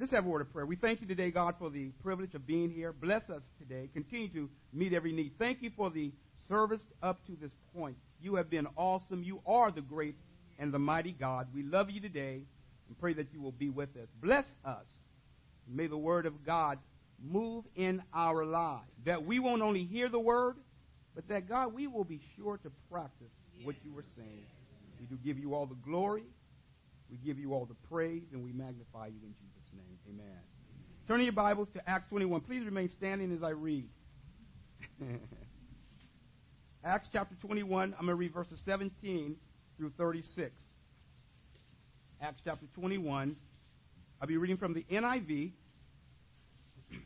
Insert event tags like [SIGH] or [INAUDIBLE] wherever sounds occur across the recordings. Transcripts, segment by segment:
Let's have a word of prayer. We thank you today, God, for the privilege of being here. Bless us today. Continue to meet every need. Thank you for the service up to this point. You have been awesome. You are the great and the mighty God. We love you today and pray that you will be with us. Bless us. May the word of God move in our lives. That we won't only hear the word, but that, God, we will be sure to practice what you were saying. We do give you all the glory. We give you all the praise, and we magnify you in Jesus'. Amen. Turning your Bibles to Acts 21. Please remain standing as I read. [LAUGHS] Acts chapter 21, I'm going to read verses 17 through 36. Acts chapter 21. I'll be reading from the NIV,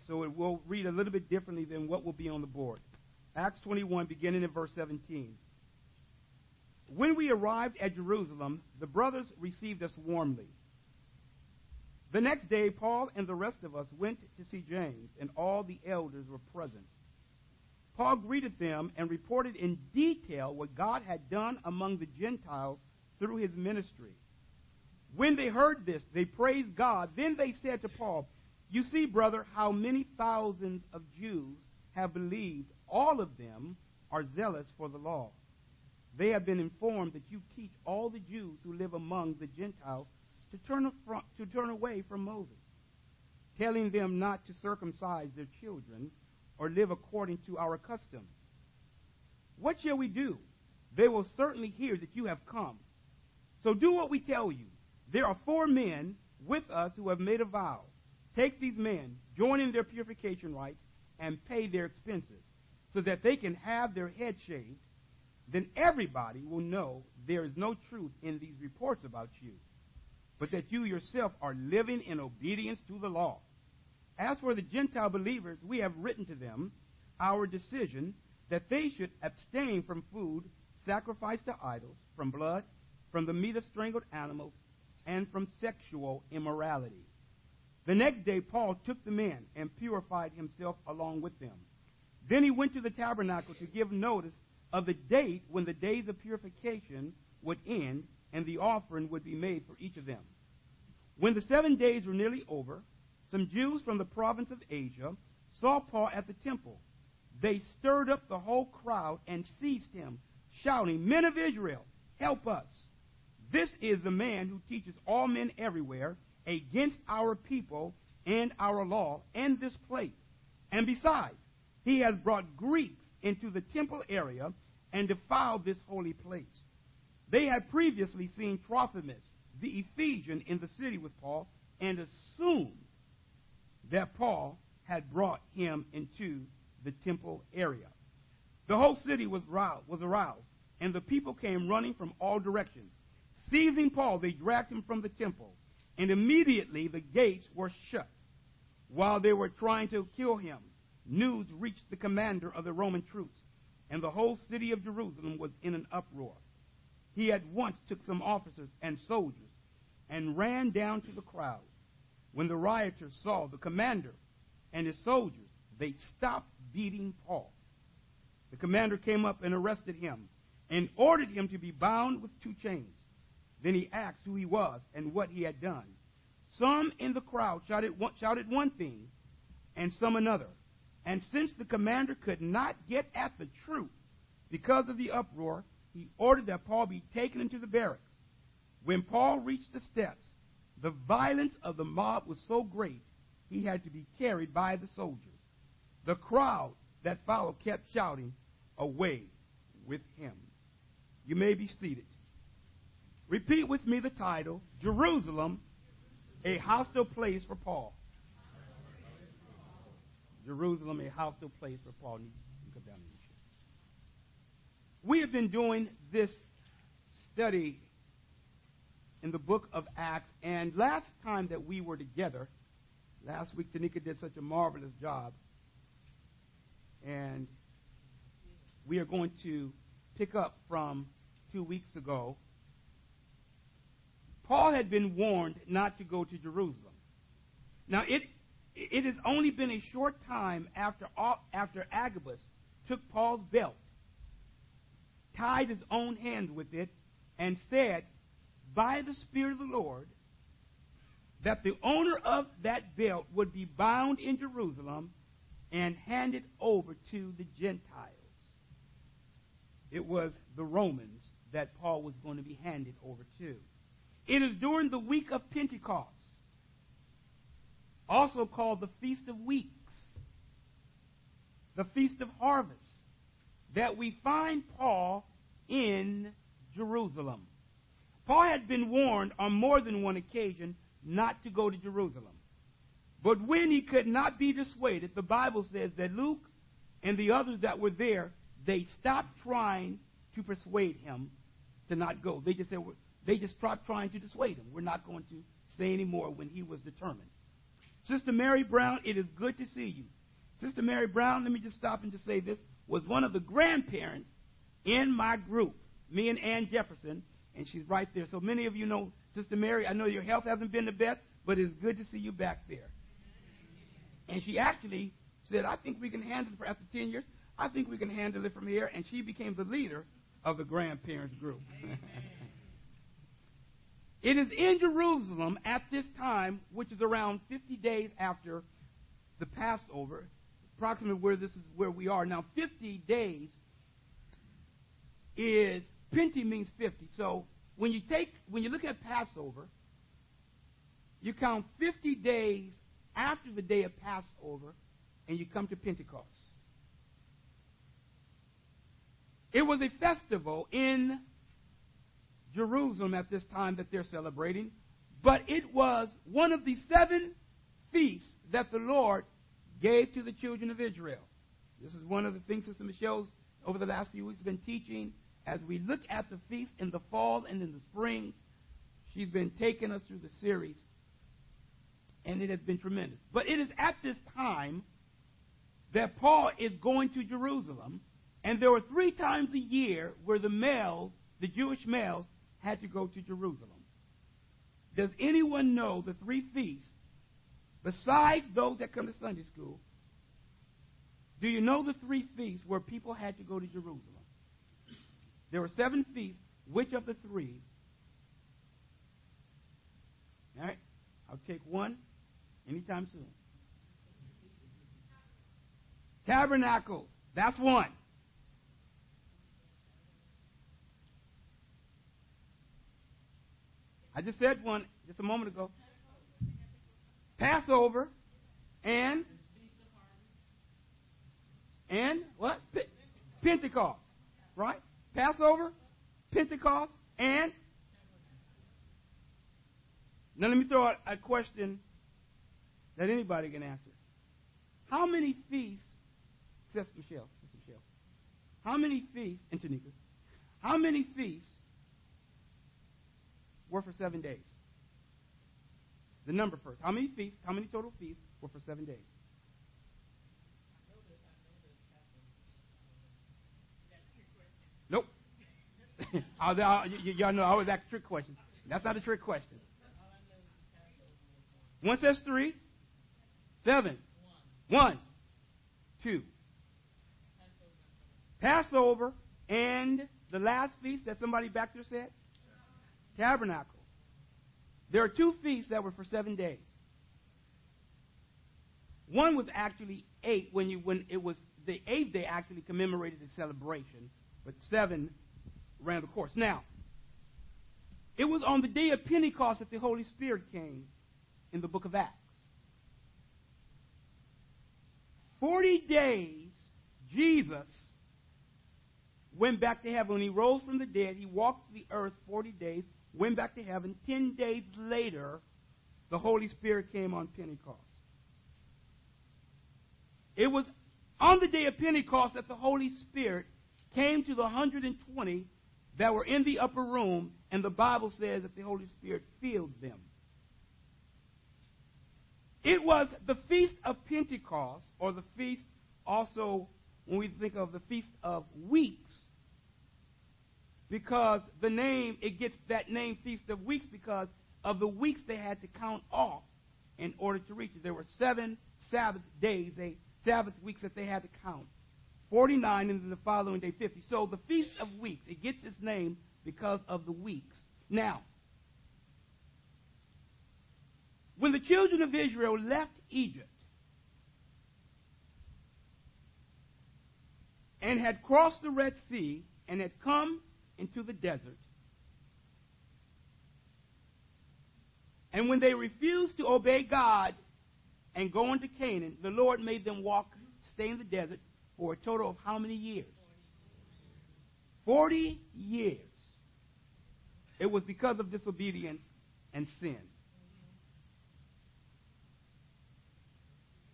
so it will read a little bit differently than what will be on the board. Acts 21, beginning in verse 17. When we arrived at Jerusalem, the brothers received us warmly. The next day, Paul and the rest of us went to see James, and all the elders were present. Paul greeted them and reported in detail what God had done among the Gentiles through his ministry. When they heard this, they praised God. Then they said to Paul, You see, brother, how many thousands of Jews have believed. All of them are zealous for the law. They have been informed that you teach all the Jews who live among the Gentiles to turn, to turn away from Moses, telling them not to circumcise their children or live according to our customs. What shall we do? They will certainly hear that you have come. So do what we tell you. There are four men with us who have made a vow. Take these men, join in their purification rites, and pay their expenses, so that they can have their head shaved then everybody will know there is no truth in these reports about you, but that you yourself are living in obedience to the law. As for the Gentile believers, we have written to them our decision that they should abstain from food sacrificed to idols, from blood, from the meat of strangled animals, and from sexual immorality. The next day, Paul took the men and purified himself along with them. Then he went to the tabernacle to give notice of the date when the days of purification would end and the offering would be made for each of them. When the seven days were nearly over, some Jews from the province of Asia saw Paul at the temple. They stirred up the whole crowd and seized him, shouting, Men of Israel, help us. This is the man who teaches all men everywhere against our people and our law and this place. And besides, he has brought Greeks into the temple area and defiled this holy place. They had previously seen Trophimus, the Ephesian, in the city with Paul and assumed that Paul had brought him into the temple area. The whole city was, was aroused, and the people came running from all directions. Seizing Paul, they dragged him from the temple, and immediately the gates were shut. While they were trying to kill him, news reached the commander of the Roman troops and the whole city of Jerusalem was in an uproar. He at once took some officers and soldiers and ran down to the crowd. When the rioters saw the commander and his soldiers, they stopped beating Paul. The commander came up and arrested him and ordered him to be bound with two chains. Then he asked who he was and what he had done. Some in the crowd shouted one, shouted one thing and some another. And since the commander could not get at the truth because of the uproar, he ordered that Paul be taken into the barracks. When Paul reached the steps, the violence of the mob was so great he had to be carried by the soldiers. The crowd that followed kept shouting, Away with him. You may be seated. Repeat with me the title Jerusalem, a hostile place for Paul. Jerusalem a hostile place for Paul. come down We have been doing this study in the book of Acts, and last time that we were together, last week Tanika did such a marvelous job, and we are going to pick up from two weeks ago. Paul had been warned not to go to Jerusalem. Now, it it has only been a short time after, after Agabus took Paul's belt, tied his own hand with it, and said, By the Spirit of the Lord, that the owner of that belt would be bound in Jerusalem and handed over to the Gentiles. It was the Romans that Paul was going to be handed over to. It is during the week of Pentecost, also called the Feast of Weeks, the Feast of Harvest, that we find Paul in Jerusalem. Paul had been warned on more than one occasion not to go to Jerusalem. But when he could not be dissuaded, the Bible says that Luke and the others that were there, they stopped trying to persuade him to not go. They just said, they just stopped trying to dissuade him. We're not going to say anymore when he was determined. Sister Mary Brown, it is good to see you. Sister Mary Brown, let me just stop and just say this, was one of the grandparents in my group, me and Ann Jefferson, and she's right there. So many of you know Sister Mary. I know your health hasn't been the best, but it's good to see you back there. And she actually said, I think we can handle it for after 10 years. I think we can handle it from here. And she became the leader of the grandparents group. [LAUGHS] it is in Jerusalem at this time, which is around 50 days after the Passover, approximately where this is where we are now. 50 days is Penti means 50. So when you take when you look at Passover, you count 50 days after the day of Passover, and you come to Pentecost. It was a festival in Jerusalem at this time that they're celebrating, but it was one of the seven feasts that the Lord gave to the children of Israel. This is one of the things Sister Michelle's over the last few weeks been teaching as we look at the feast in the fall and in the springs. She's been taking us through the series, and it has been tremendous. But it is at this time that Paul is going to Jerusalem, and there were three times a year where the males, the Jewish males, had to go to Jerusalem. Does anyone know the three feasts, besides those that come to Sunday school? Do you know the three feasts where people had to go to Jerusalem? There were seven feasts. Which of the three? All right, I'll take one anytime soon. Tabernacles. That's one. I just said one just a moment ago. Passover and and what? Pentecost, right? Passover, Pentecost, and now let me throw out a question that anybody can answer. How many feasts, Sister Michelle, Sister Michelle, how many feasts, and Tanika, how many feasts were for seven days? The number first. How many feasts, how many total feasts were for seven days? Nope. [LAUGHS] I, I, y'all know I always ask trick questions. That's not a trick question. One says three. Seven. One. Two. Passover and the last feast that somebody back there said? Tabernacles. There are two feasts that were for seven days. One was actually eight when you when it was the eighth day actually commemorated the celebration, but seven ran the course. Now, it was on the day of Pentecost that the Holy Spirit came in the book of Acts. Forty days, Jesus went back to heaven. When he rose from the dead, he walked the earth 40 days, went back to heaven. Ten days later, the Holy Spirit came on Pentecost. It was on the day of Pentecost that the Holy Spirit came to the 120 that were in the upper room, and the Bible says that the Holy Spirit filled them. It was the Feast of Pentecost, or the feast also when we think of the Feast of Weeks, because the name, it gets that name Feast of Weeks because of the weeks they had to count off in order to reach it. There were seven Sabbath days, they, Sabbath weeks that they had to count. 49 and then the following day 50. So the Feast of Weeks, it gets its name because of the weeks. Now, when the children of Israel left Egypt and had crossed the Red Sea and had come into the desert, and when they refused to obey God and go into Canaan, the Lord made them walk, stay in the desert for a total of how many years? Forty years. It was because of disobedience and sin.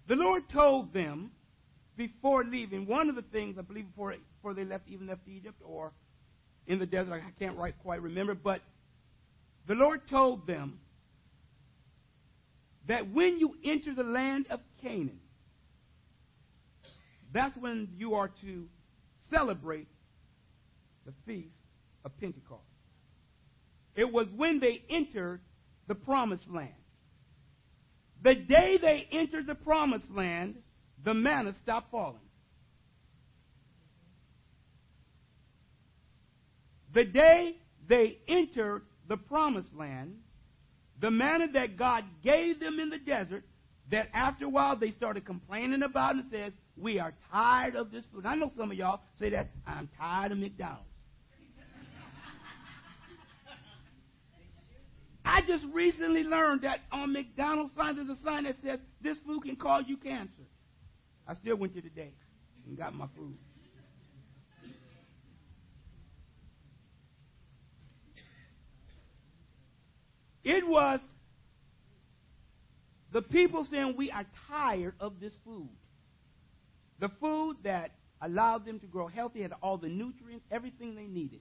The Lord told them before leaving, one of the things, I believe, before, before they left, even left Egypt or in the desert, I can't quite remember, but the Lord told them that when you enter the land of Canaan, that's when you are to celebrate the feast of Pentecost. It was when they entered the promised land. The day they entered the promised land, the manna stopped falling. The day they entered the promised land, the manna that God gave them in the desert, that after a while they started complaining about and says, We are tired of this food. I know some of y'all say that, I'm tired of McDonald's. [LAUGHS] I just recently learned that on McDonald's sign there's a sign that says this food can cause you cancer. I still went to the day and got my food. It was the people saying, We are tired of this food. The food that allowed them to grow healthy, had all the nutrients, everything they needed.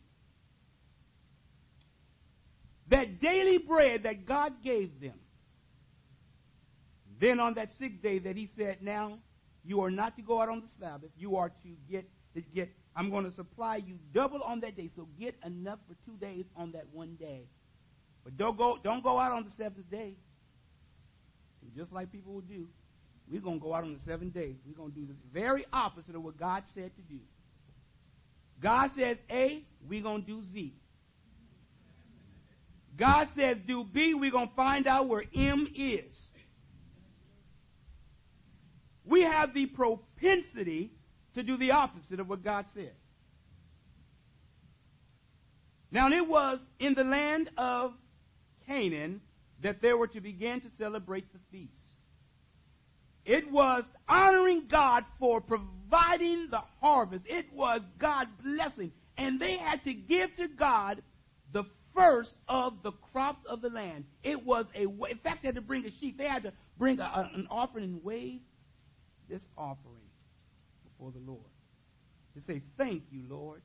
That daily bread that God gave them. Then on that sixth day that he said, Now you are not to go out on the Sabbath, you are to get to get I'm going to supply you double on that day. So get enough for two days on that one day. But don't go don't go out on the seventh day. And just like people will do, we're going to go out on the seventh day. We're going to do the very opposite of what God said to do. God says A, we're going to do Z. God says do B, we're going to find out where M is. We have the propensity to do the opposite of what God says. Now, it was in the land of Canaan that they were to begin to celebrate the feast. It was honoring God for providing the harvest. It was God blessing. And they had to give to God the first of the crops of the land. It was a, way. in fact, they had to bring a sheep. They had to bring a, a, an offering and wave this offering before the Lord. To say, Thank you, Lord,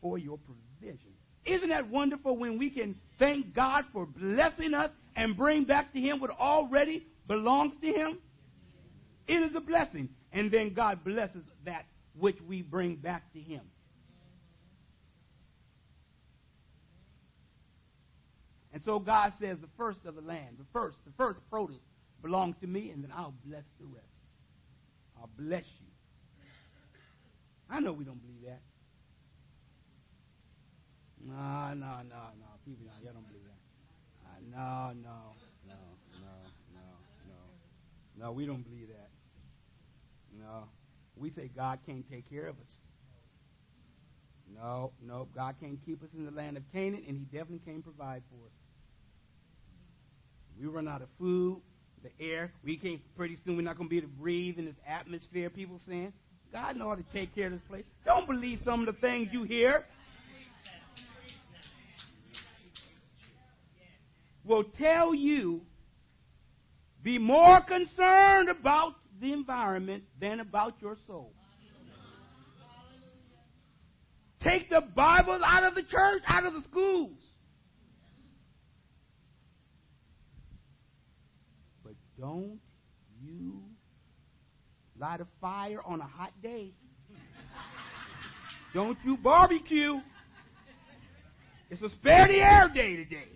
for your provision. Isn't that wonderful when we can thank God for blessing us and bring back to Him what already belongs to Him? It is a blessing. And then God blesses that which we bring back to Him. And so God says the first of the land, the first, the first produce belongs to me, and then I'll bless the rest. I'll bless you. I know we don't believe that. No, no, no, no. People, y'all don't believe that. Uh, no, no, no, no, no, no. No, we don't believe that. No. We say God can't take care of us. No, no. God can't keep us in the land of Canaan, and He definitely can't provide for us. We run out of food, the air. We can't, pretty soon, we're not going to be able to breathe in this atmosphere, people saying. God knows how to take care of this place. Don't believe some of the things you hear. Will tell you be more concerned about the environment than about your soul. Take the Bible out of the church, out of the schools. But don't you light a fire on a hot day. Don't you barbecue. It's a spare the air day today.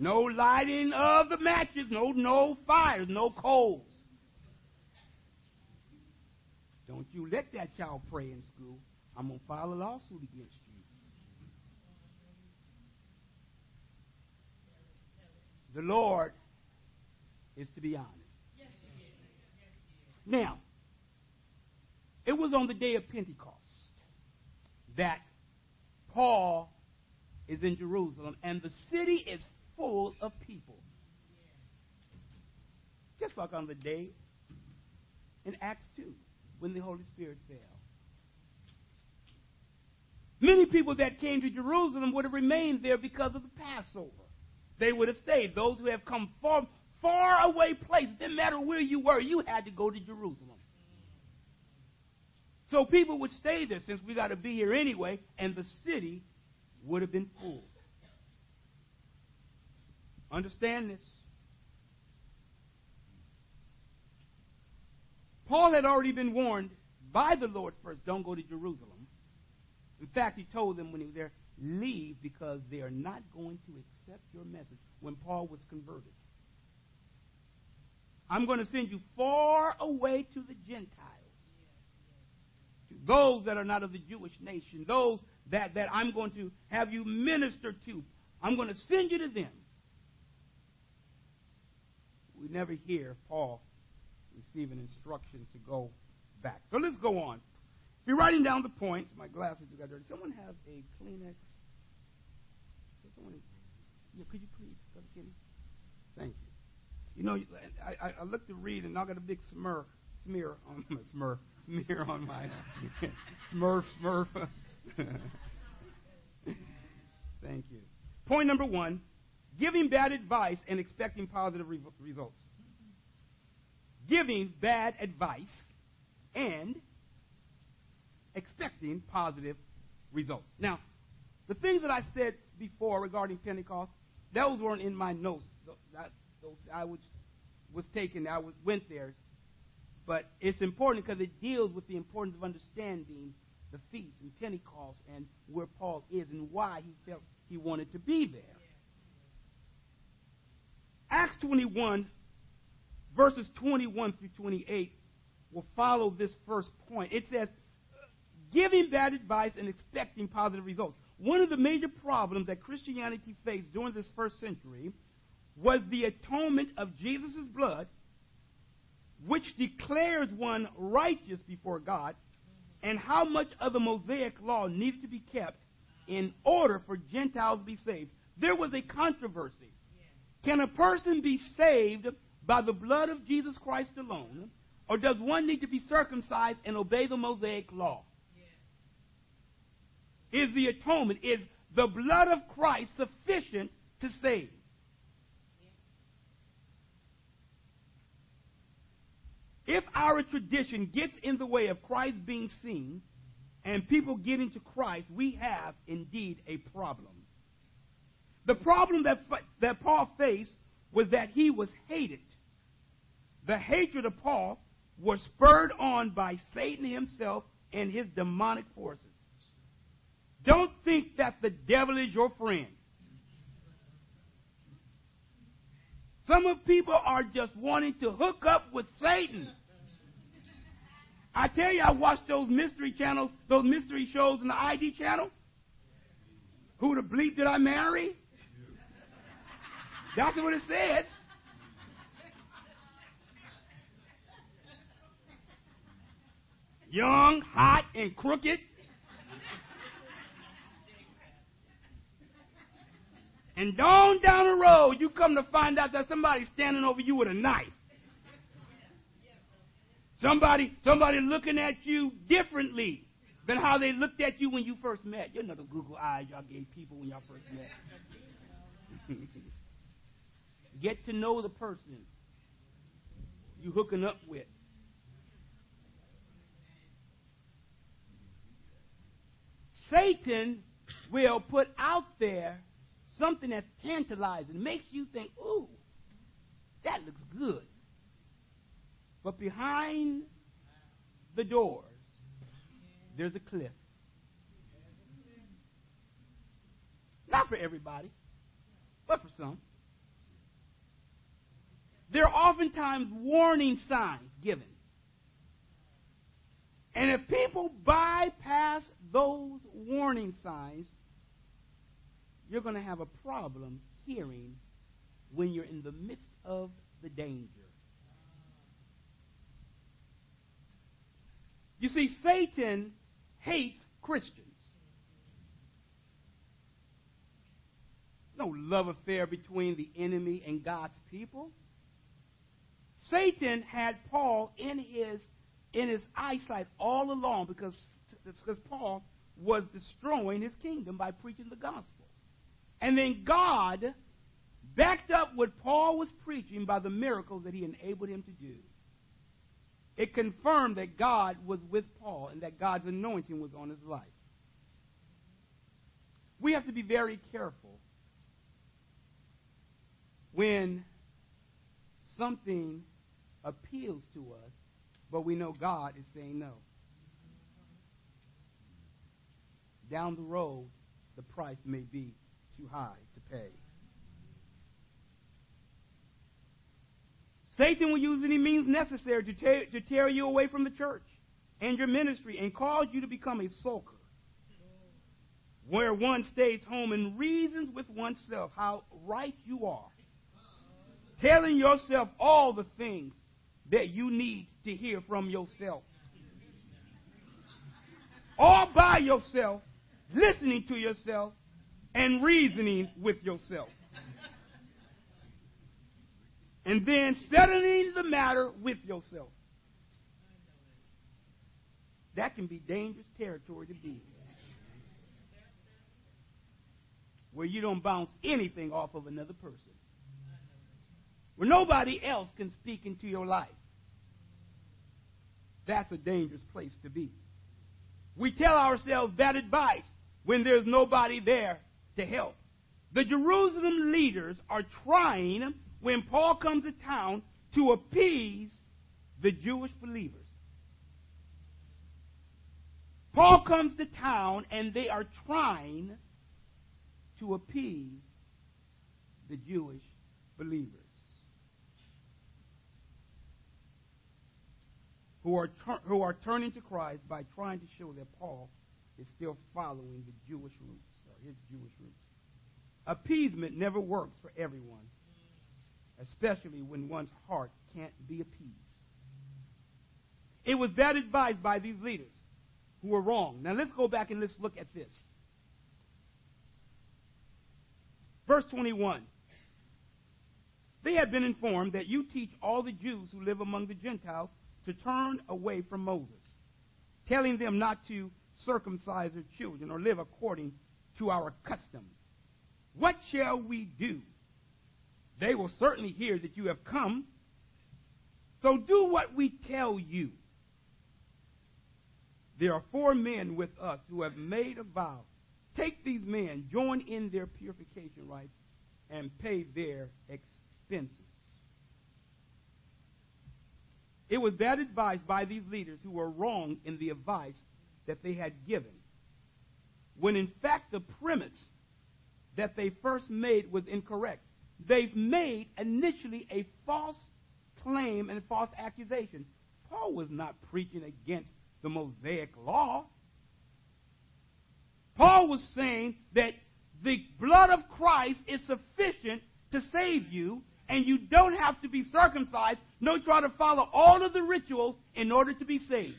No lighting of the matches, no no fires, no coals. Don't you let that child pray in school. I'm gonna file a lawsuit against you. the Lord is to be honored. Now, it was on the day of Pentecost that Paul is in Jerusalem and the city is full of people. Just like on the day in Acts 2 when the Holy Spirit fell. Many people that came to Jerusalem would have remained there because of the Passover. They would have stayed. Those who have come from far away places, didn't matter where you were, you had to go to Jerusalem. So people would stay there since we got to be here anyway, and the city would have been full. Understand this. Paul had already been warned by the Lord first don't go to Jerusalem. In fact, he told them when he was there, leave because they are not going to accept your message when Paul was converted. I'm going to send you far away to the Gentiles, to those that are not of the Jewish nation, those that, that I'm going to have you minister to. I'm going to send you to them. We never hear Paul receiving instructions to go back. So let's go on. If you're writing down the points, my glasses got dirty. Someone have a Kleenex? Someone, yeah, could you please? Thank you. You know, I, I looked to read, and I got a big smear, smear on my smear, smear on my [LAUGHS] smurf, smurf. [LAUGHS] Thank you. Point number one: giving bad advice and expecting positive re- results. Giving bad advice and expecting positive results. Now, the things that I said before regarding Pentecost, those weren't in my notes. I was, was taken, I was, went there. But it's important because it deals with the importance of understanding the feast and Pentecost and where Paul is and why he felt he wanted to be there. Acts 21, verses 21 through 28, will follow this first point. It says, giving bad advice and expecting positive results. One of the major problems that Christianity faced during this first century was the atonement of Jesus' blood, which declares one righteous before God, and how much of the Mosaic law needed to be kept in order for Gentiles to be saved. There was a controversy. Can a person be saved by the blood of Jesus Christ alone, or does one need to be circumcised and obey the Mosaic law? is the atonement, is the blood of Christ sufficient to save? If our tradition gets in the way of Christ being seen and people getting to Christ, we have indeed a problem. The problem that, that Paul faced was that he was hated. The hatred of Paul was spurred on by Satan himself and his demonic forces. Don't think that the devil is your friend. Some of people are just wanting to hook up with Satan. I tell you, I watch those mystery channels, those mystery shows in the ID channel. Who the bleep did I marry? That's what it says. Young, hot, and crooked. And down down the road, you come to find out that somebody's standing over you with a knife. Somebody, somebody looking at you differently than how they looked at you when you first met. You know the Google eyes y'all gave people when y'all first met. [LAUGHS] Get to know the person you hooking up with. Satan will put out there something that's tantalizing, makes you think, ooh, that looks good. But behind the doors, there's a cliff. Not for everybody, but for some. There are oftentimes warning signs given. And if people bypass those warning signs, you're going to have a problem hearing when you're in the midst of the danger. You see, Satan hates Christians. No love affair between the enemy and God's people. Satan had Paul in his in his eyesight all along because, because Paul was destroying his kingdom by preaching the gospel. And then God backed up what Paul was preaching by the miracles that he enabled him to do. It confirmed that God was with Paul and that God's anointing was on his life. We have to be very careful when something appeals to us, but we know God is saying no. Down the road, the price may be too high to pay. Satan will use any means necessary to tear, to tear you away from the church and your ministry and cause you to become a sulker, where one stays home and reasons with oneself how right you are, telling yourself all the things that you need to hear from yourself. All by yourself, listening to yourself, and reasoning with yourself and then settling the matter with yourself. That can be dangerous territory to be. Where you don't bounce anything off of another person. Where nobody else can speak into your life. That's a dangerous place to be. We tell ourselves bad advice when there's nobody there to help. The Jerusalem leaders are trying when Paul comes to town to appease the Jewish believers. Paul comes to town and they are trying to appease the Jewish believers who are, who are turning to Christ by trying to show that Paul is still following the Jewish roots or his Jewish roots. Appeasement never works for everyone especially when one's heart can't be appeased. It was bad advice by these leaders who were wrong. Now let's go back and let's look at this. Verse 21. They had been informed that you teach all the Jews who live among the Gentiles to turn away from Moses, telling them not to circumcise their children or live according to our customs. What shall we do? They will certainly hear that you have come. So do what we tell you. There are four men with us who have made a vow. Take these men, join in their purification rites, and pay their expenses. It was that advice by these leaders who were wrong in the advice that they had given. When in fact the premise that they first made was incorrect they've made initially a false claim and a false accusation. Paul was not preaching against the Mosaic law. Paul was saying that the blood of Christ is sufficient to save you, and you don't have to be circumcised, nor try to follow all of the rituals in order to be saved.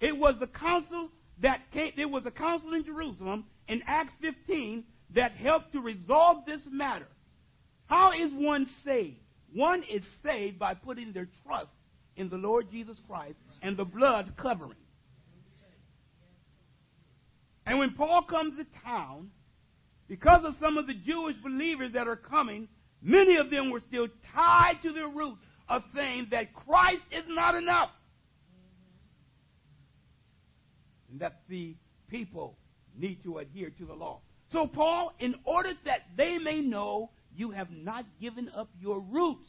It was the council that came, it was a council in Jerusalem in Acts 15 that helped to resolve this matter. How is one saved? One is saved by putting their trust in the Lord Jesus Christ and the blood covering. And when Paul comes to town, because of some of the Jewish believers that are coming, many of them were still tied to their roots of saying that Christ is not enough. And that the people need to adhere to the law. So, Paul, in order that they may know you have not given up your roots,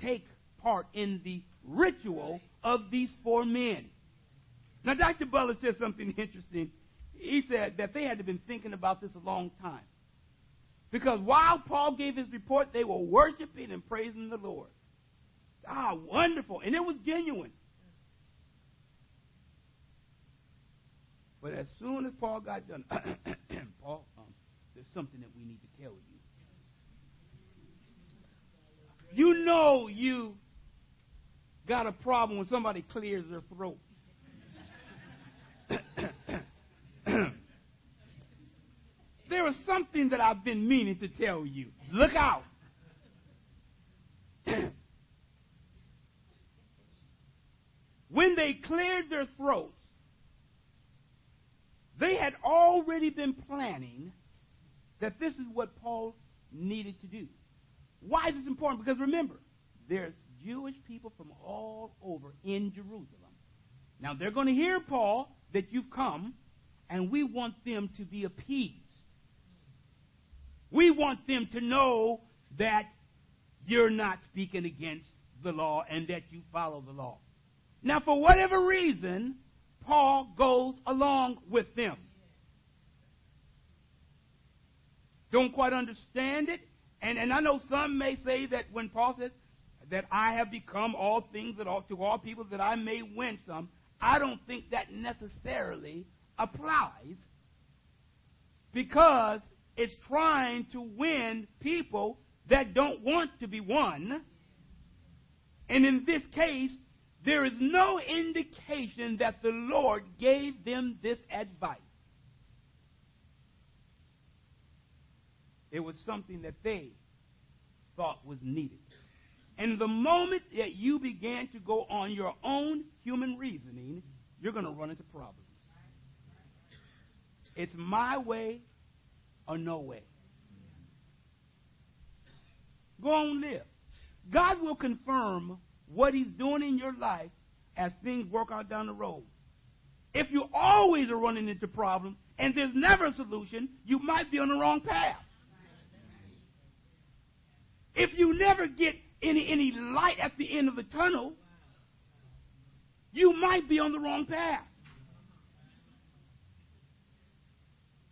take part in the ritual of these four men. Now, Dr. Butler says something [LAUGHS] interesting he said that they had been thinking about this a long time. Because while Paul gave his report, they were worshiping and praising the Lord. Ah, wonderful. And it was genuine. But as soon as Paul got done, [COUGHS] Paul, um, there's something that we need to tell you. You know you got a problem when somebody clears their throat. Something that I've been meaning to tell you. Look out. [CLEARS THROAT] when they cleared their throats, they had already been planning that this is what Paul needed to do. Why is this important? Because remember, there's Jewish people from all over in Jerusalem. Now they're going to hear, Paul, that you've come, and we want them to be appeased. We want them to know that you're not speaking against the law and that you follow the law. Now, for whatever reason, Paul goes along with them. Don't quite understand it. And, and I know some may say that when Paul says that I have become all things that all, to all people that I may win some, I don't think that necessarily applies because it's trying to win people that don't want to be won. And in this case, there is no indication that the Lord gave them this advice. It was something that they thought was needed. And the moment that you began to go on your own human reasoning, you're going to run into problems. It's my way or no way. Go on, live. God will confirm what He's doing in your life as things work out down the road. If you always are running into problems and there's never a solution, you might be on the wrong path. If you never get any, any light at the end of the tunnel, you might be on the wrong path.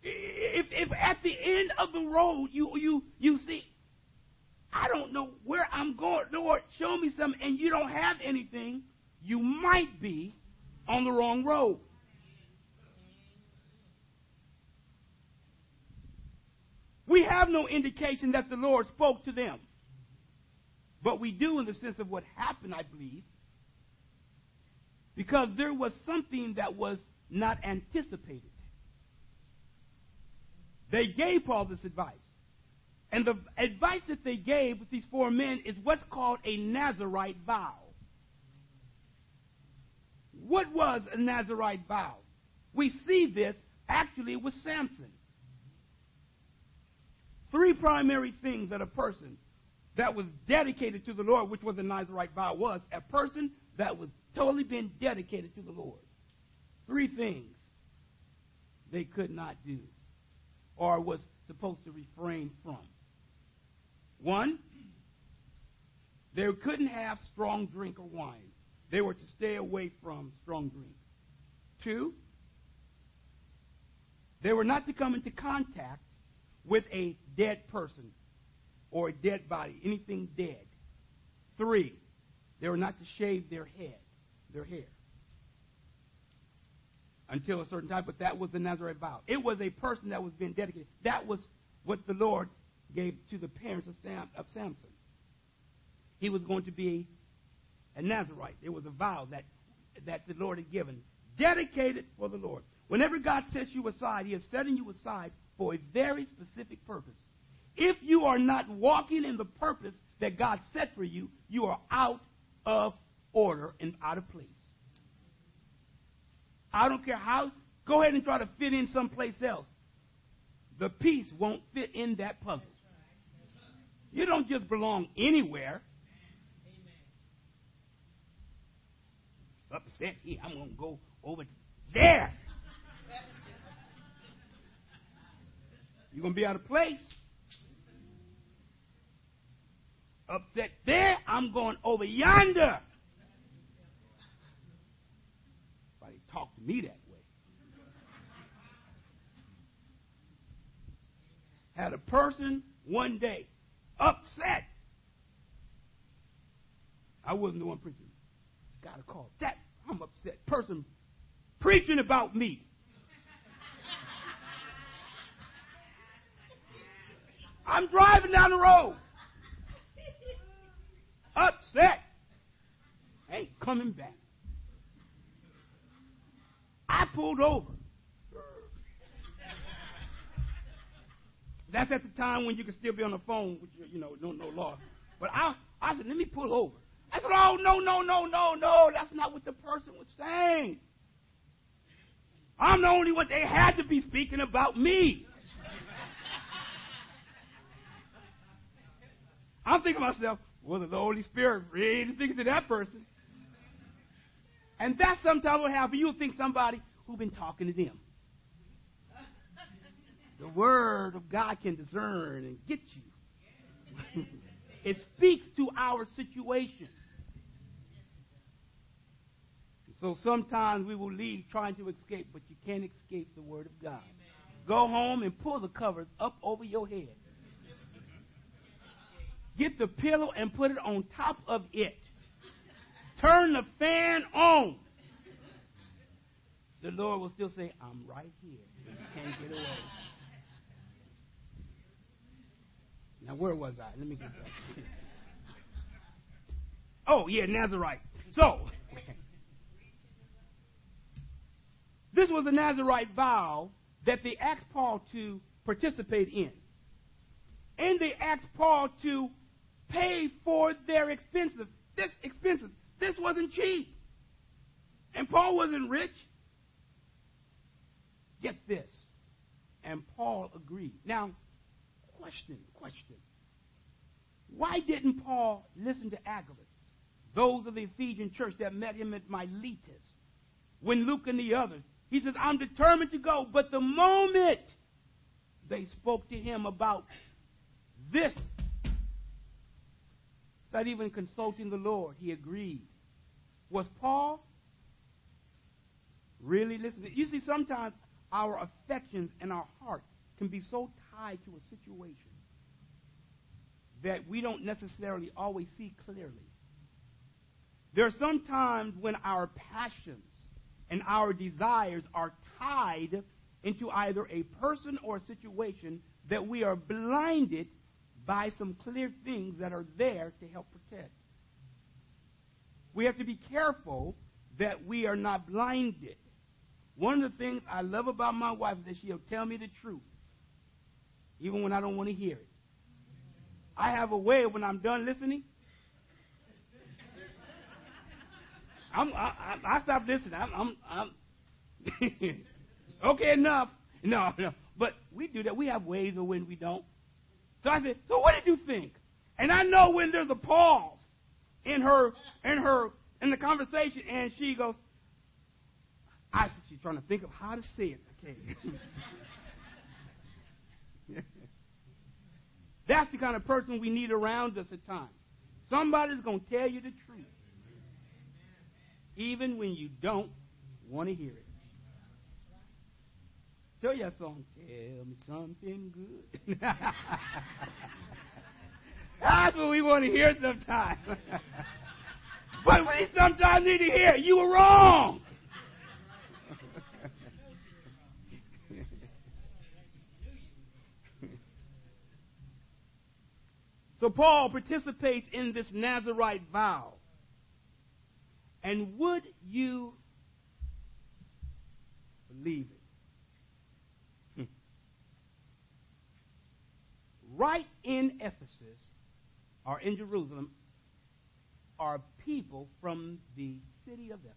If, if at the end of the road you, you, you see, I don't know where I'm going, Lord, show me something, and you don't have anything, you might be on the wrong road. We have no indication that the Lord spoke to them. But we do in the sense of what happened, I believe, because there was something that was not anticipated. They gave Paul this advice. And the advice that they gave with these four men is what's called a Nazarite vow. What was a Nazarite vow? We see this actually with Samson. Three primary things that a person that was dedicated to the Lord, which was a Nazarite vow, was a person that was totally been dedicated to the Lord. Three things they could not do or was supposed to refrain from. One, they couldn't have strong drink or wine. They were to stay away from strong drink. Two, they were not to come into contact with a dead person or a dead body, anything dead. Three, they were not to shave their head, their hair, until a certain time, but that was the Nazarite vow. It was a person that was being dedicated. That was what the Lord gave to the parents of, Sam, of Samson. He was going to be a Nazarite. It was a vow that, that the Lord had given, dedicated for the Lord. Whenever God sets you aside, He is setting you aside for a very specific purpose. If you are not walking in the purpose that God set for you, you are out of order and out of place. I don't care how, go ahead and try to fit in someplace else. The piece won't fit in that puzzle. You don't just belong anywhere. Upset here, I'm going to go over there. You're going to be out of place. Upset there, I'm going over yonder. Somebody talk to me that way. Had a person one day upset. I wasn't the one preaching. Got a call. That I'm upset. Person preaching about me. I'm driving down the road. upset. Ain't coming back. Pulled over. That's at the time when you can still be on the phone, with your, you know, no, no law. But I, I said, let me pull over. I said, oh, no, no, no, no, no. That's not what the person was saying. I'm the only one. They had to be speaking about me. I'm thinking to myself, well, the Holy Spirit really speaking to that person. And that's sometimes what happens. You'll think somebody who's been talking to them. [LAUGHS] The Word of God can discern and get you. [LAUGHS] it speaks to our situation. So sometimes we will leave trying to escape, but you can't escape the Word of God. Go home and pull the covers up over your head. Get the pillow and put it on top of it. Turn the fan on. The Lord will still say, I'm right here. You can't get away. Now, where was I? Let me get back. [LAUGHS] oh, yeah, Nazarite. So, this was the Nazarite vow that they asked Paul to participate in. And they asked Paul to pay for their expenses. This expenses. This wasn't cheap. And Paul wasn't rich. Get this. And Paul agreed. Now, question, question. Why didn't Paul listen to Agabus, those of the Ephesian church that met him at Miletus, when Luke and the others? He says, I'm determined to go. But the moment they spoke to him about this not even consulting the Lord, he agreed. Was Paul really listening? You see, sometimes our affections and our heart can be so tied to a situation that we don't necessarily always see clearly. There are some times when our passions and our desires are tied into either a person or a situation that we are blinded by some clear things that are there to help protect. We have to be careful that we are not blinded. One of the things I love about my wife is that she'll tell me the truth, even when I don't want to hear it. I have a way when I'm done listening. I'm, I, I, stop listening. I'm, I'm, I'm [LAUGHS] okay enough. No, no. But we do that. We have ways of when we don't. So I said, so what did you think? And I know when there's a pause in her in her in the conversation, and she goes, I said she's trying to think of how to say it. Okay. [LAUGHS] That's the kind of person we need around us at times. Somebody's going to tell you the truth, even when you don't want to hear it. Tell you a song. Tell me something good. [LAUGHS] That's what we want to hear sometimes. [LAUGHS] but we sometimes need to hear you were wrong. So Paul participates in this Nazarite vow. And would you believe it? Hmm. right in Ephesus or in Jerusalem are people from the city of Ephesus.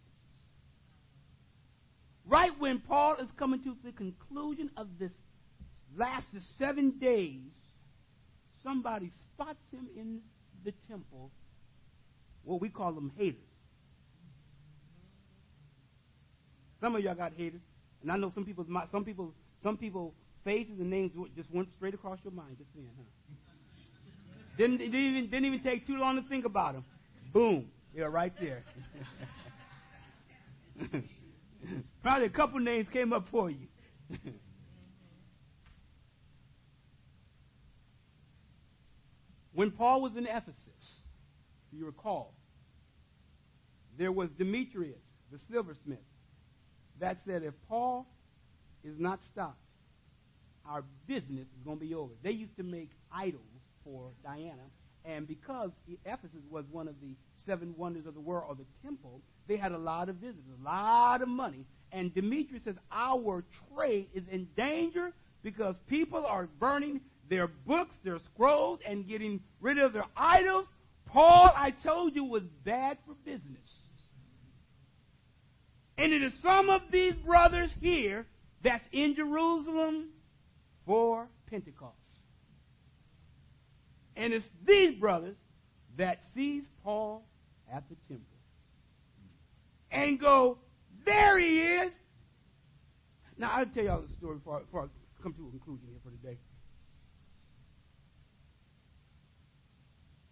Right when Paul is coming to the conclusion of this last seven days, somebody spots him in the temple. Well, we call them haters. Some of y'all got haters, and I know some people, some people, some people faces and names just went straight across your mind just then, huh? didn't, didn't, even, didn't even take too long to think about them. Boom. Yeah, right there. [LAUGHS] Probably a couple names came up for you. [LAUGHS] when Paul was in Ephesus, you recall, there was Demetrius, the silversmith, that said if Paul is not stopped, our business is going to be over. They used to make idols for Diana, And because Ephesus was one of the seven wonders of the world, or the temple, they had a lot of visitors, a lot of money. And Demetrius says, Our trade is in danger because people are burning their books, their scrolls, and getting rid of their idols. Paul, I told you, was bad for business. And it is some of these brothers here that's in Jerusalem for Pentecost. And it's these brothers that sees Paul at the temple and go, there he is. Now, I'll tell y'all the story before, before I come to a conclusion here for today.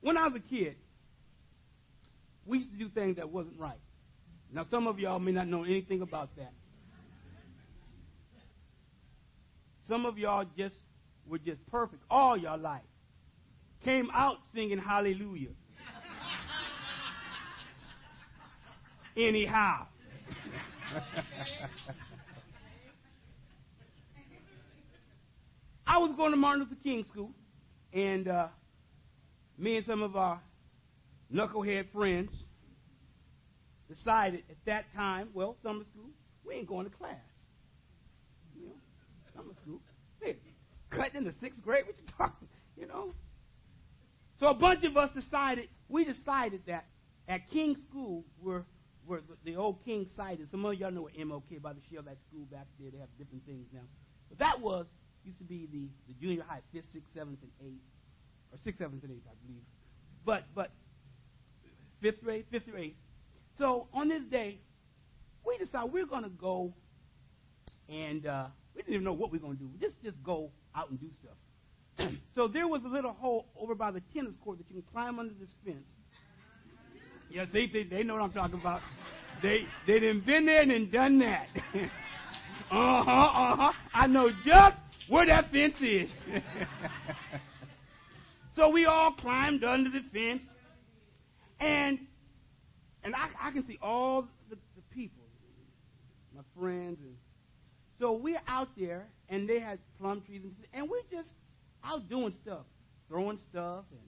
When I was a kid, we used to do things that wasn't right. Now, some of y'all may not know anything about that. Some of y'all just were just perfect all your life. Came out singing hallelujah. Anyhow. [LAUGHS] I was going to Martin Luther King School, and uh, me and some of our knucklehead friends decided at that time, well, summer school, we ain't going to class. You know, summer school. Hey, cutting in the sixth grade, what you [LAUGHS] talking? You know. So a bunch of us decided, we decided that at King School, where where the, the old King site is. Some of y'all know what MLK by the Shell, that school back there. They have different things now. But that was used to be the, the junior high, fifth, sixth, seventh, and eighth, or sixth, seventh, and eighth, I believe. But but fifth grade, fifth eighth. So on this day, we decided we're going to go, and uh, we didn't even know what we are going to do. Just just go out and do stuff. [CLEARS THROAT] so there was a little hole over by the tennis court that you can climb under this fence. Yeah, see, they, they know what I'm talking about. They they done been there and done that. [LAUGHS] uh huh, uh huh. I know just where that fence is. [LAUGHS] so we all climbed under the fence, and and I, I can see all the, the people, my friends, and so we're out there, and they had plum trees, and, and we're just out doing stuff, throwing stuff, and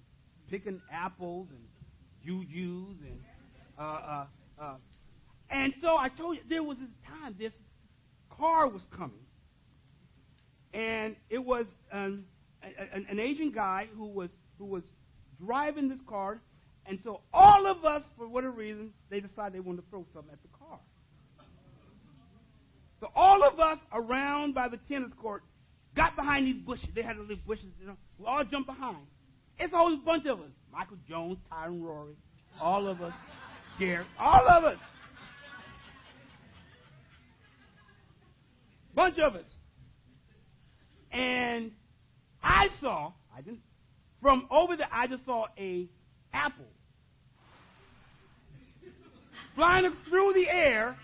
picking apples, and jujus, and uh, uh, uh, and so I told you there was a time this car was coming, and it was an, an, an Asian guy who was who was driving this car, and so all of us, for whatever reason, they decided they wanted to throw something at the car. So all of us around by the tennis court got behind these bushes. They had little bushes, you know. We all jumped behind. It's a whole bunch of us. Michael Jones, Tyron Rory, all of us, Gary, all of us. Bunch of us. And I saw, I didn't, from over there, I just saw a apple flying through the air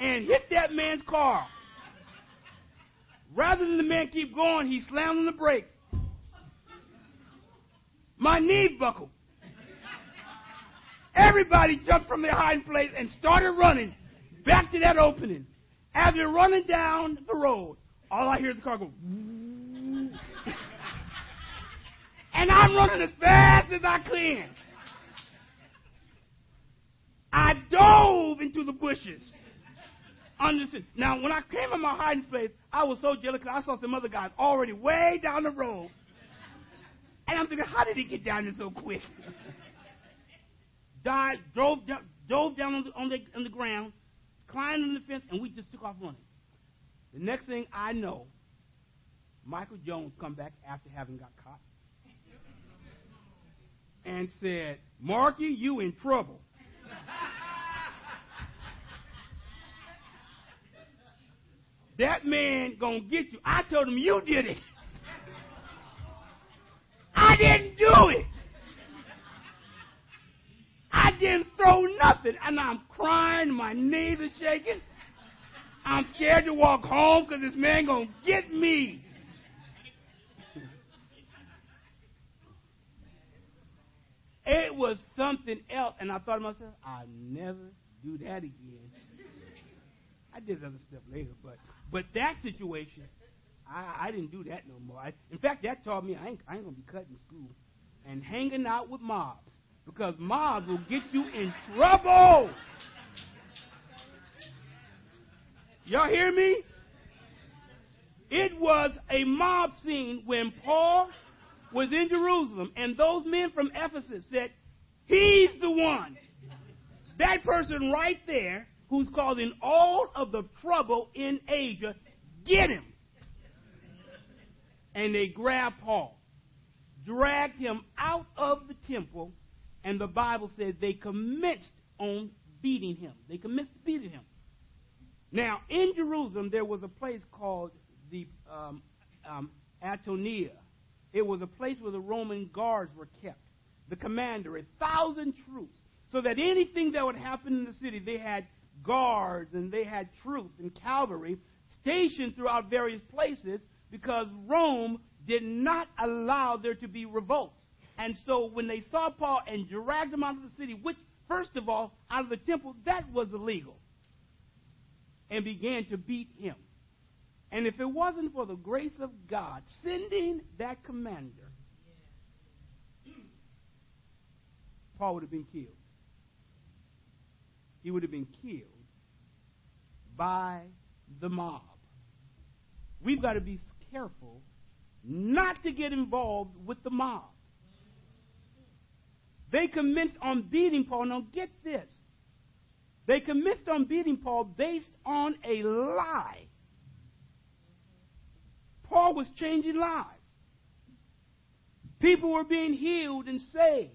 and hit that man's car. Rather than the man keep going, he slammed on the brakes. My knees buckled. Everybody jumped from their hiding place and started running back to that opening. As they're running down the road, all I hear is the car go. and I'm running as fast as I can. I dove into the bushes. Understand? Now, when I came in my hiding place, I was so jealous because I saw some other guys already way down the road. And I'm thinking, how did he get down there so quick? Died, drove, dove down on the, on the, on the ground, climbed on the fence, and we just took off running. The next thing I know, Michael Jones come back after having got caught and said, Marky, you in trouble. [LAUGHS] that man gonna get you. I told him you did it. I didn't do it. I didn't throw nothing. And I'm crying, my knees are shaking. I'm scared to walk home because this man gonna get me. It was something else, and I thought to myself, I'll never do that again. I did other stuff later, but but that situation, I, I didn't do that no more. I, in fact, that taught me I ain't, I ain't gonna be cutting school. and hanging out with mobs because mobs will get you in trouble. Y'all hear me? It was a mob scene when Paul was in Jerusalem and those men from Ephesus said, He's the one. That person right there who's causing all of the trouble in Asia, get him. And they grabbed Paul, dragged him out of the temple, and the Bible says they commenced on beating him. They commenced beating him. Now, in Jerusalem, there was a place called the um, um, Antonia. It was a place where the Roman guards were kept. The commander, a thousand troops, so that anything that would happen in the city, they had guards and they had troops and cavalry stationed throughout various places because Rome did not allow there to be revolts. And so when they saw Paul and dragged him out of the city, which, first of all, out of the temple, that was illegal, and began to beat him. And if it wasn't for the grace of God sending that commander, Paul would have been killed. He would have been killed by the mob. We've got to be careful not to get involved with the mob. They commenced on beating Paul. Now, get this. They commenced on beating Paul based on a lie. Paul was changing lives. People were being healed and saved.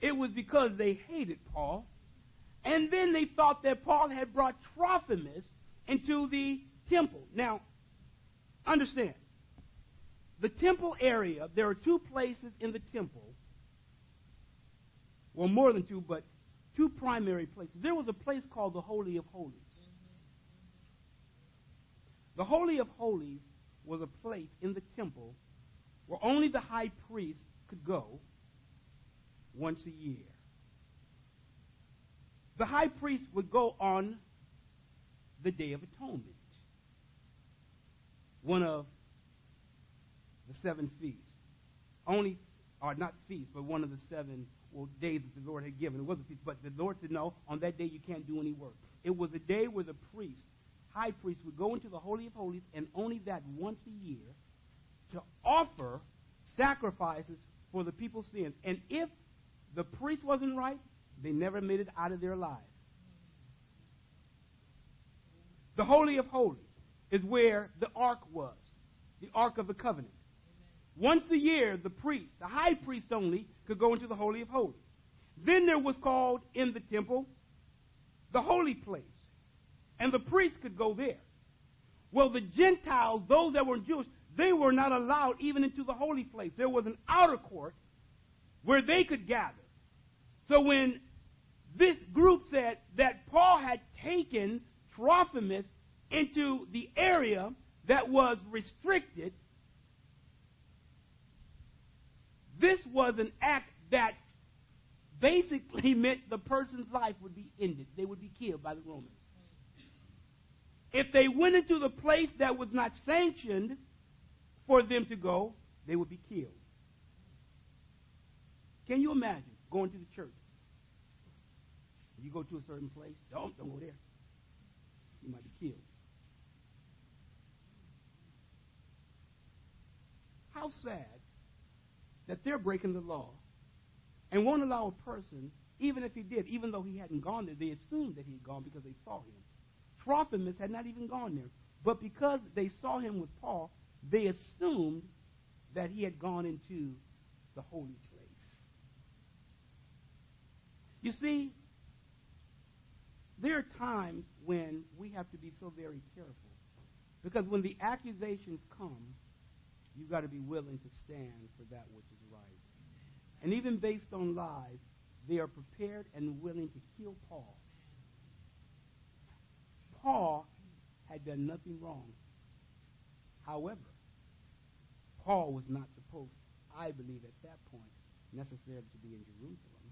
It was because they hated Paul. And then they thought that Paul had brought Trophimus into the temple. Now, understand. The temple area, there are two places in the temple. Well, more than two, but two primary places. There was a place called the Holy of Holies. The Holy of Holies was a place in the temple where only the high priest could go once a year. The high priest would go on the Day of Atonement, one of the seven feasts. Only, or not feasts, but one of the seven well, days that the Lord had given. It wasn't feast, but the Lord said, no, on that day you can't do any work. It was a day where the priest, high priest, would go into the Holy of Holies, and only that once a year, to offer sacrifices for the people's sins. And if the priest wasn't right, they never made it out of their lives. The Holy of Holies is where the ark was, the ark of the covenant. Once a year, the priest, the high priest only, could go into the Holy of Holies. Then there was called in the temple the holy place, and the priests could go there. Well, the Gentiles, those that were Jewish, they were not allowed even into the holy place. There was an outer court where they could gather. So when this group said that Paul had taken Trophimus into the area that was restricted, this was an act that basically [LAUGHS] meant the person's life would be ended. They would be killed by the Romans. If they went into the place that was not sanctioned for them to go, they would be killed. Can you imagine going to the church? You go to a certain place, don't, don't go there. You might be killed. How sad that they're breaking the law and won't allow a person, even if he did, even though he hadn't gone there, they assumed that he had gone because they saw him. Trophimus had not even gone there. But because they saw him with Paul, they assumed that he had gone into the holy place. You see, there are times when we have to be so very careful. Because when the accusations come, you've got to be willing to stand for that which is right. And even based on lies, they are prepared and willing to kill Paul. Paul had done nothing wrong. However, Paul was not supposed, I believe at that point, necessarily to be in Jerusalem.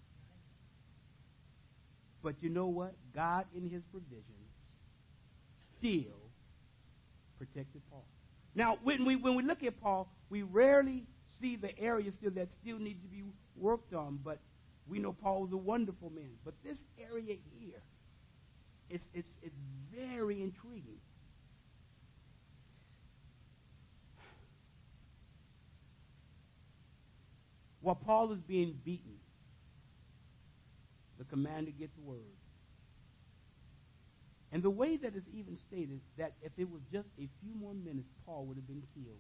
But you know what? God, in his provisions, still protected Paul. Now, when we, when we look at Paul, we rarely see the areas still that still need to be worked on. But we know Paul was a wonderful man. But this area here, it's, it's, it's very intriguing. While Paul is being beaten, the commander gets word. And the way that it's even stated that if it was just a few more minutes, Paul would have been killed.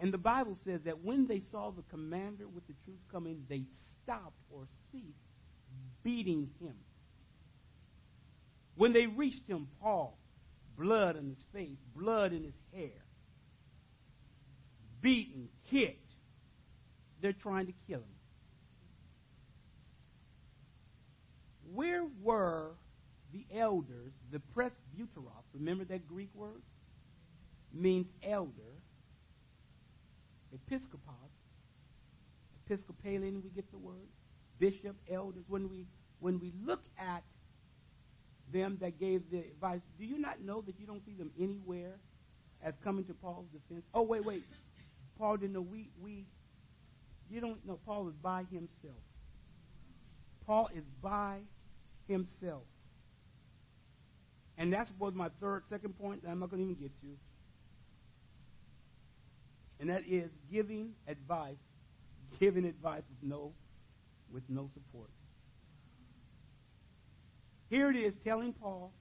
And the Bible says that when they saw the commander with the troops coming, they stopped or ceased beating him. When they reached him, Paul, blood on his face, blood in his hair, beaten, kicked. They're trying to kill him. Where were the elders, the presbyteros? Remember that Greek word? Means elder. Episcopos. Episcopalian, we get the word. Bishop, elders. When we when we look at them that gave the advice, do you not know that you don't see them anywhere as coming to Paul's defense? Oh, wait, wait. Paul didn't know we we you don't know Paul is by himself. Paul is by himself. And that's was my third, second point that I'm not going to even get to. And that is giving advice, giving advice with no, with no support. Here it is telling Paul,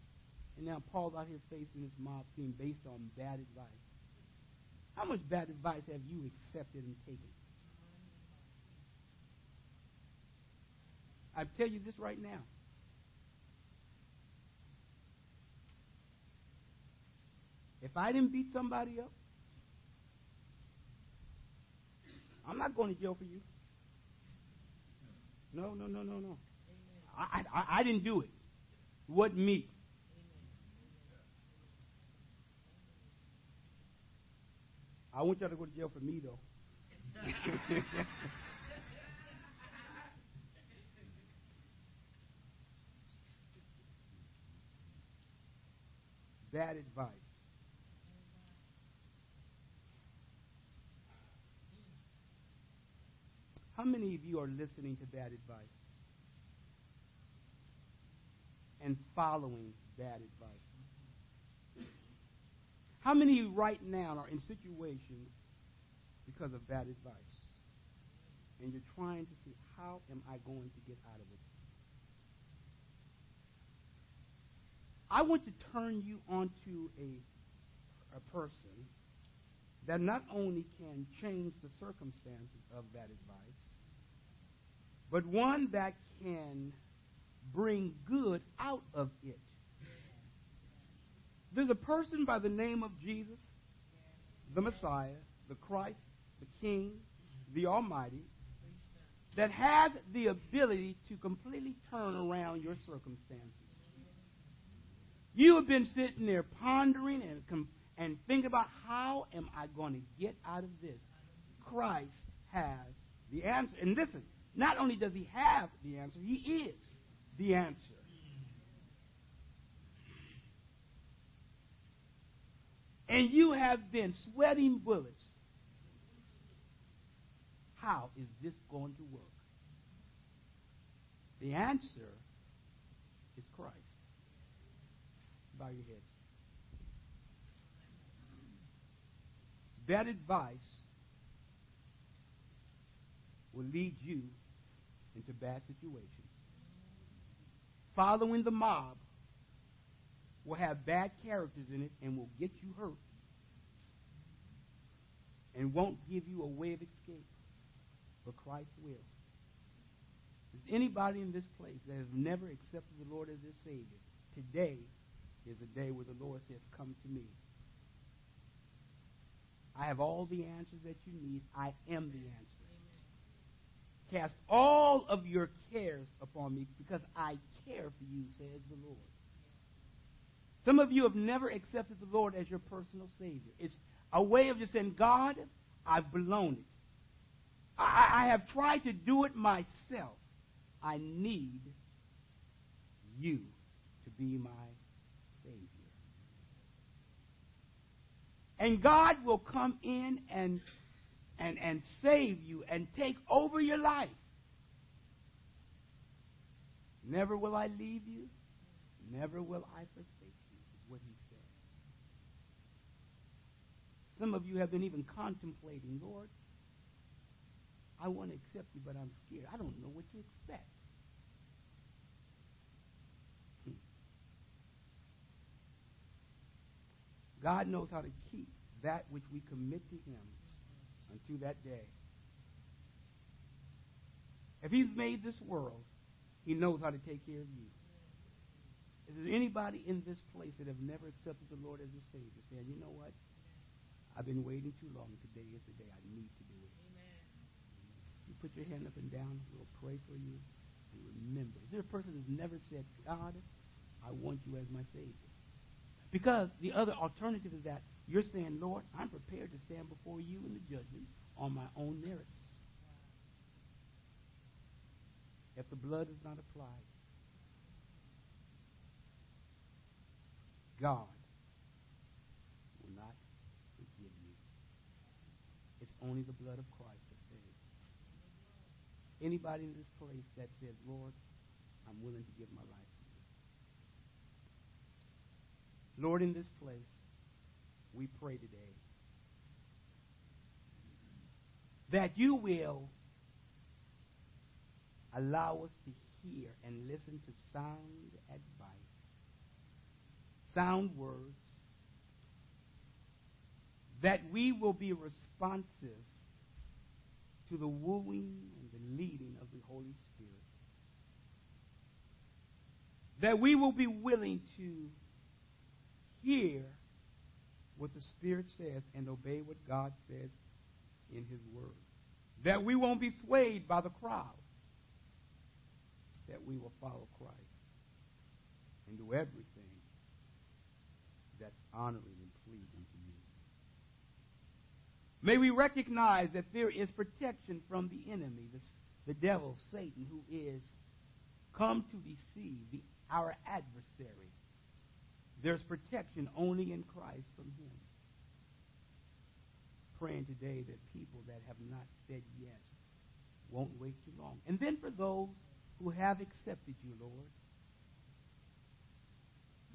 and now Paul's out here facing this mob scene based on bad advice. How much bad advice have you accepted and taken? I tell you this right now. If I didn't beat somebody up, I'm not going to jail for you. No, no, no, no, no. I, I, I didn't do it. It wasn't me. I want y'all to go to jail for me, though. [LAUGHS] Bad advice. How many of you are listening to bad advice and following bad advice? How many right now are in situations because of bad advice? And you're trying to see how am I going to get out of it? I want to turn you onto a, a person that not only can change the circumstances of that advice, but one that can bring good out of it. There's a person by the name of Jesus, the Messiah, the Christ, the King, the Almighty, that has the ability to completely turn around your circumstances. You have been sitting there pondering and, and thinking about how am I going to get out of this? Christ has the answer. And listen, not only does he have the answer, he is the answer. And you have been sweating bullets. How is this going to work? The answer is Christ. Bow your heads. Bad advice will lead you into bad situations. Following the mob will have bad characters in it and will get you hurt and won't give you a way of escape. But Christ will. Is anybody in this place that has never accepted the Lord as their Savior, today is a day where the Lord says, Come to me. I have all the answers that you need. I am the answer. Cast all of your cares upon me because I care for you, says the Lord. Some of you have never accepted the Lord as your personal Savior. It's a way of just saying, God, I've blown it. I, I have tried to do it myself. I need you to be my Savior. And God will come in and, and, and save you and take over your life. Never will I leave you. Never will I forsake you, is what he says. Some of you have been even contemplating, Lord, I want to accept you, but I'm scared. I don't know what to expect. Hmm. God knows how to keep that which we commit to Him unto that day. If He's made this world, He knows how to take care of you. Is there anybody in this place that have never accepted the Lord as their Savior, saying, you know what? I've been waiting too long. Today is the day I need to do it. Amen. You put your hand up and down. We'll pray for you. And remember, is there a person who's never said, God, I want you as my Savior? Because the other alternative is that you're saying, Lord, I'm prepared to stand before you in the judgment on my own merits. If the blood is not applied, God will not forgive you. It's only the blood of Christ that saves. Anybody in this place that says, Lord, I'm willing to give my life to you. Lord, in this place, we pray today that you will allow us to hear and listen to sound advice sound words, that we will be responsive to the wooing and the leading of the Holy Spirit. That we will be willing to hear what the Spirit says and obey what God says in His Word. That we won't be swayed by the crowd. That we will follow Christ and do everything that's honoring and pleasing to you. May we recognize that there is protection from the enemy, the, the devil, Satan, who is come to deceive the, our adversary. There's protection only in Christ from him. Praying today that people that have not said yes won't wait too long. And then for those who have accepted you, Lord,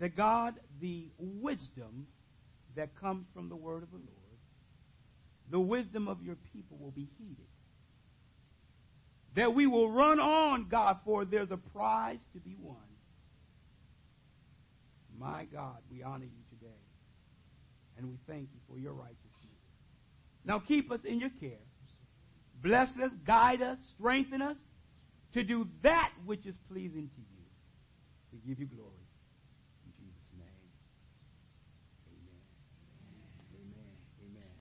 that God, the wisdom that comes from the word of the Lord, the wisdom of your people will be heeded. That we will run on, God, for there's a prize to be won. My God, we honor you today. And we thank you for your righteousness. Now keep us in your care. Bless us, guide us, strengthen us to do that which is pleasing to you. We give you glory.